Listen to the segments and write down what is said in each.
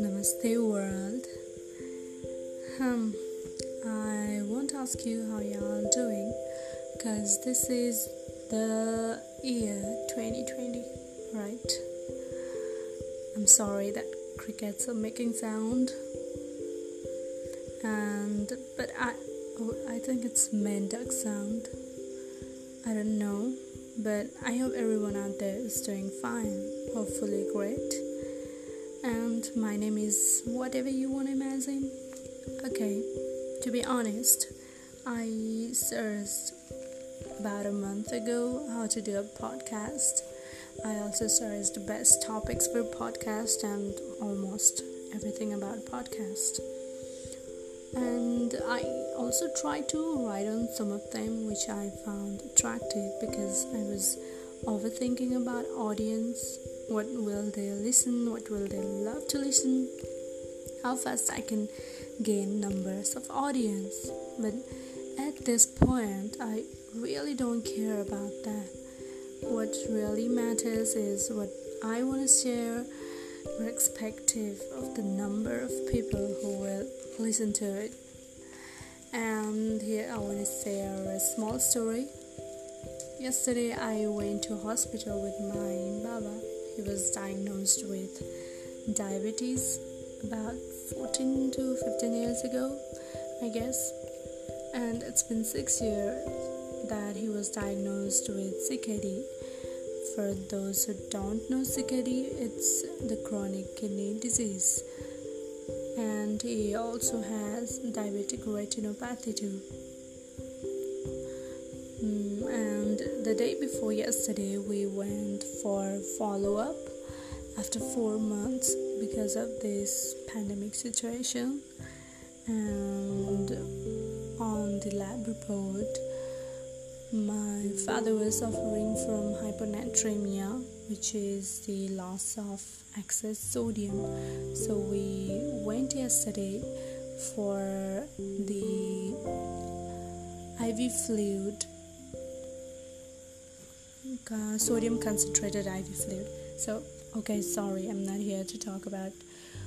Namaste, world. Um, I won't ask you how y'all doing because this is the year 2020, right? I'm sorry that crickets are making sound, and but I, oh, I think it's duck sound. I don't know, but I hope everyone out there is doing fine. Hopefully, great. And my name is whatever you want to imagine. Okay, to be honest, I searched about a month ago how to do a podcast. I also searched the best topics for podcast and almost everything about podcast and I also tried to write on some of them which I found attractive because I was overthinking about audience. What will they listen? What will they love to listen? How fast I can gain numbers of audience. But at this point I really don't care about that. What really matters is what I want to share irrespective of the number of people who will listen to it. And here I want to share a small story. Yesterday I went to hospital with my baba. He was diagnosed with diabetes about 14 to 15 years ago, I guess. And it's been 6 years that he was diagnosed with CKD for those who don't know CKD, it's the chronic kidney disease, and he also has diabetic retinopathy too. Mm, and the day before yesterday, we went for follow up after four months because of this pandemic situation, and on the lab report my father was suffering from hyponatremia, which is the loss of excess sodium. So we went yesterday for the IV fluid, uh, sodium concentrated IV fluid. So, okay, sorry, I'm not here to talk about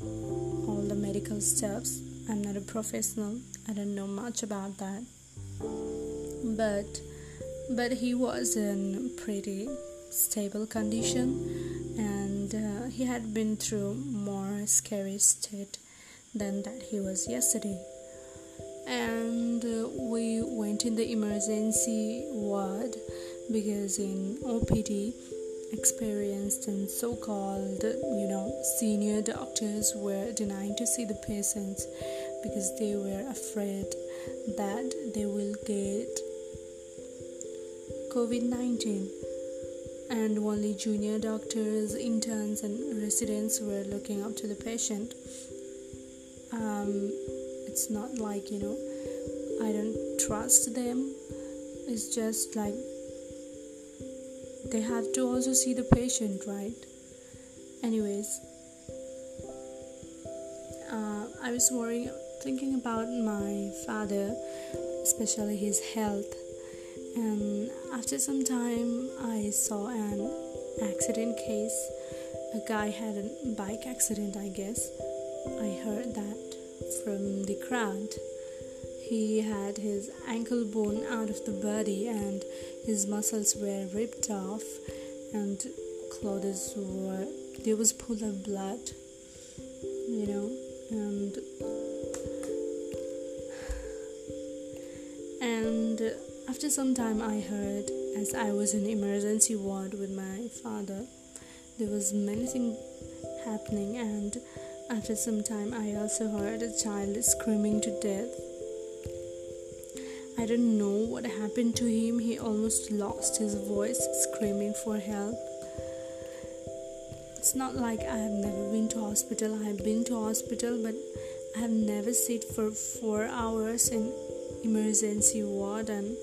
all the medical stuffs. I'm not a professional, I don't know much about that. But but he was in pretty stable condition and uh, he had been through more scary state than that he was yesterday. And uh, we went in the emergency ward because in OPD experienced and so-called you know senior doctors were denying to see the patients because they were afraid that they will get COVID 19, and only junior doctors, interns, and residents were looking up to the patient. Um, it's not like, you know, I don't trust them, it's just like they have to also see the patient, right? Anyways, uh, I was worrying, thinking about my father, especially his health and after some time i saw an accident case. A guy had a bike accident i guess. I heard that from the crowd. He had his ankle bone out of the body and his muscles were ripped off and clothes were there was pool of blood you know and and after some time, I heard as I was in emergency ward with my father, there was many things happening, and after some time, I also heard a child screaming to death. I don't know what happened to him. He almost lost his voice screaming for help. It's not like I have never been to hospital. I have been to hospital, but I have never sit for four hours in emergency ward and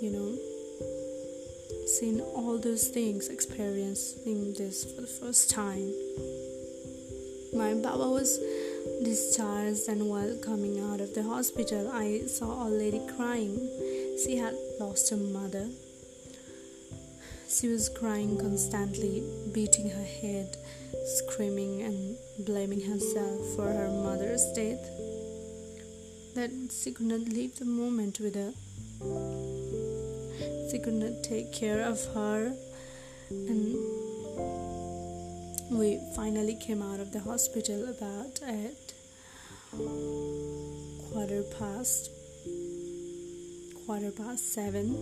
you know seeing all those things experiencing this for the first time my baba was discharged and while coming out of the hospital i saw a lady crying she had lost her mother She was crying constantly, beating her head, screaming and blaming herself for her mother's death. That she could not leave the moment with her. She could not take care of her, and we finally came out of the hospital about at quarter past quarter past seven.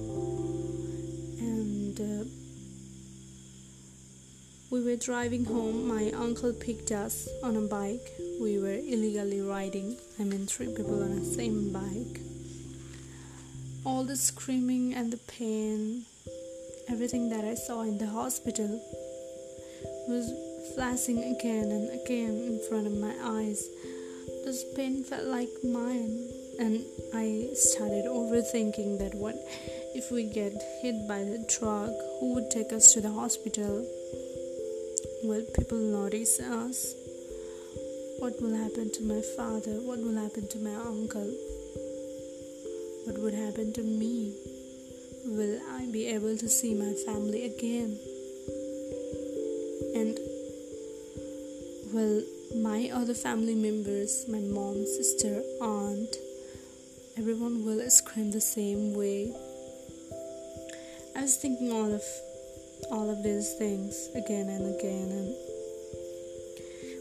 And uh, we were driving home. My uncle picked us on a bike. We were illegally riding. I mean three people on the same bike all the screaming and the pain everything that i saw in the hospital was flashing again and again in front of my eyes this pain felt like mine and I started overthinking that what if we get hit by the truck, who would take us to the hospital? Will people notice us? What will happen to my father? What will happen to my uncle? What would happen to me? Will I be able to see my family again? And will my other family members, my mom, sister, aunt, everyone will scream the same way. I was thinking all of all of these things again and again and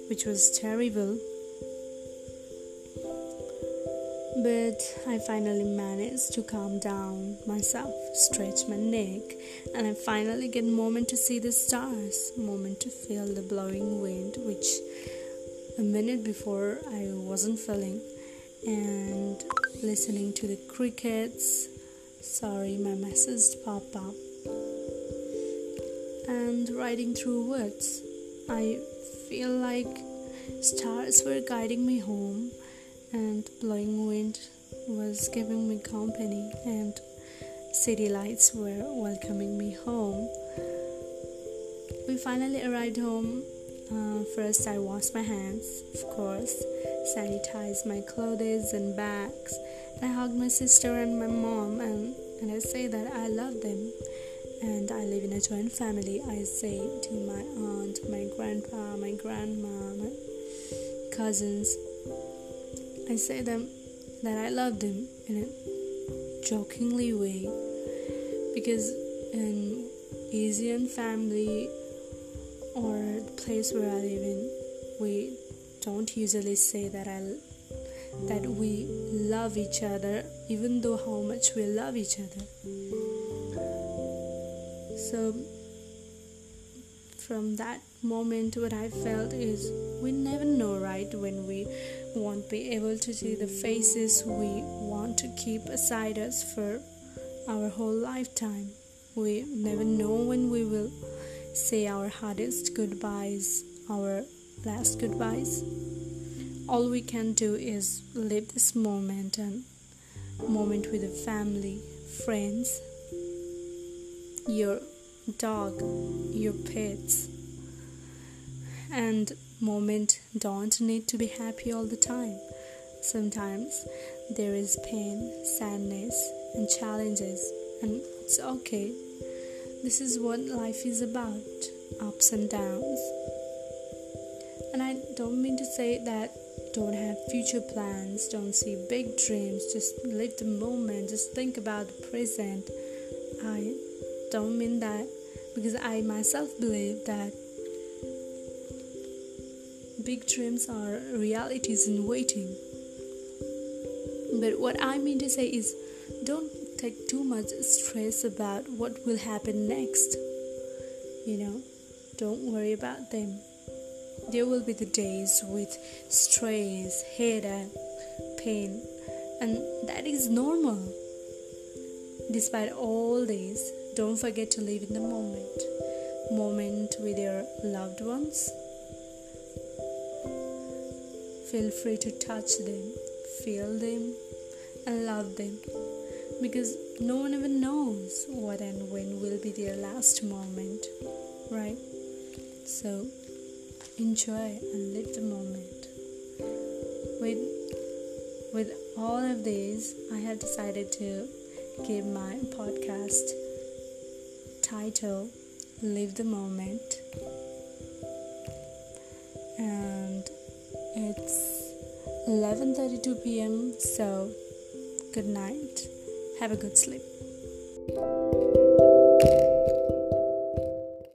which was terrible. But I finally managed to calm down myself, stretch my neck, and I finally get a moment to see the stars, moment to feel the blowing wind, which a minute before I wasn't feeling, and listening to the crickets. Sorry, my message popped up. And riding through woods, I feel like stars were guiding me home, and blowing wind was giving me company, and city lights were welcoming me home. We finally arrived home. Uh, first, I washed my hands, of course, sanitized my clothes and bags. I hugged my sister and my mom, and, and I say that I love them. And I live in a joint family. I say to my aunt, my grandpa, my grandma, my cousins, I say them that I love them in a jokingly way. Because in Asian family or the place where I live in, we don't usually say that I that we love each other even though how much we love each other. So from that moment what i felt is we never know right when we won't be able to see the faces we want to keep aside us for our whole lifetime we never know when we will say our hardest goodbyes our last goodbyes. All we can do is live this moment and moment with the family, friends, your dog, your pets, and moment don't need to be happy all the time. Sometimes there is pain, sadness, and challenges, and it's okay. This is what life is about ups and downs. And I don't mean to say that don't have future plans, don't see big dreams, just live the moment, just think about the present. I don't mean that because I myself believe that big dreams are realities in waiting. But what I mean to say is don't take too much stress about what will happen next. You know, don't worry about them. There will be the days with stress, headache, pain, and that is normal. Despite all this, don't forget to live in the moment. Moment with your loved ones. Feel free to touch them, feel them, and love them because no one even knows what and when will be their last moment, right? So, enjoy and live the moment. With with all of these, I have decided to give my podcast title live the moment. And it's 11:32 p.m. So good night. Have a good sleep.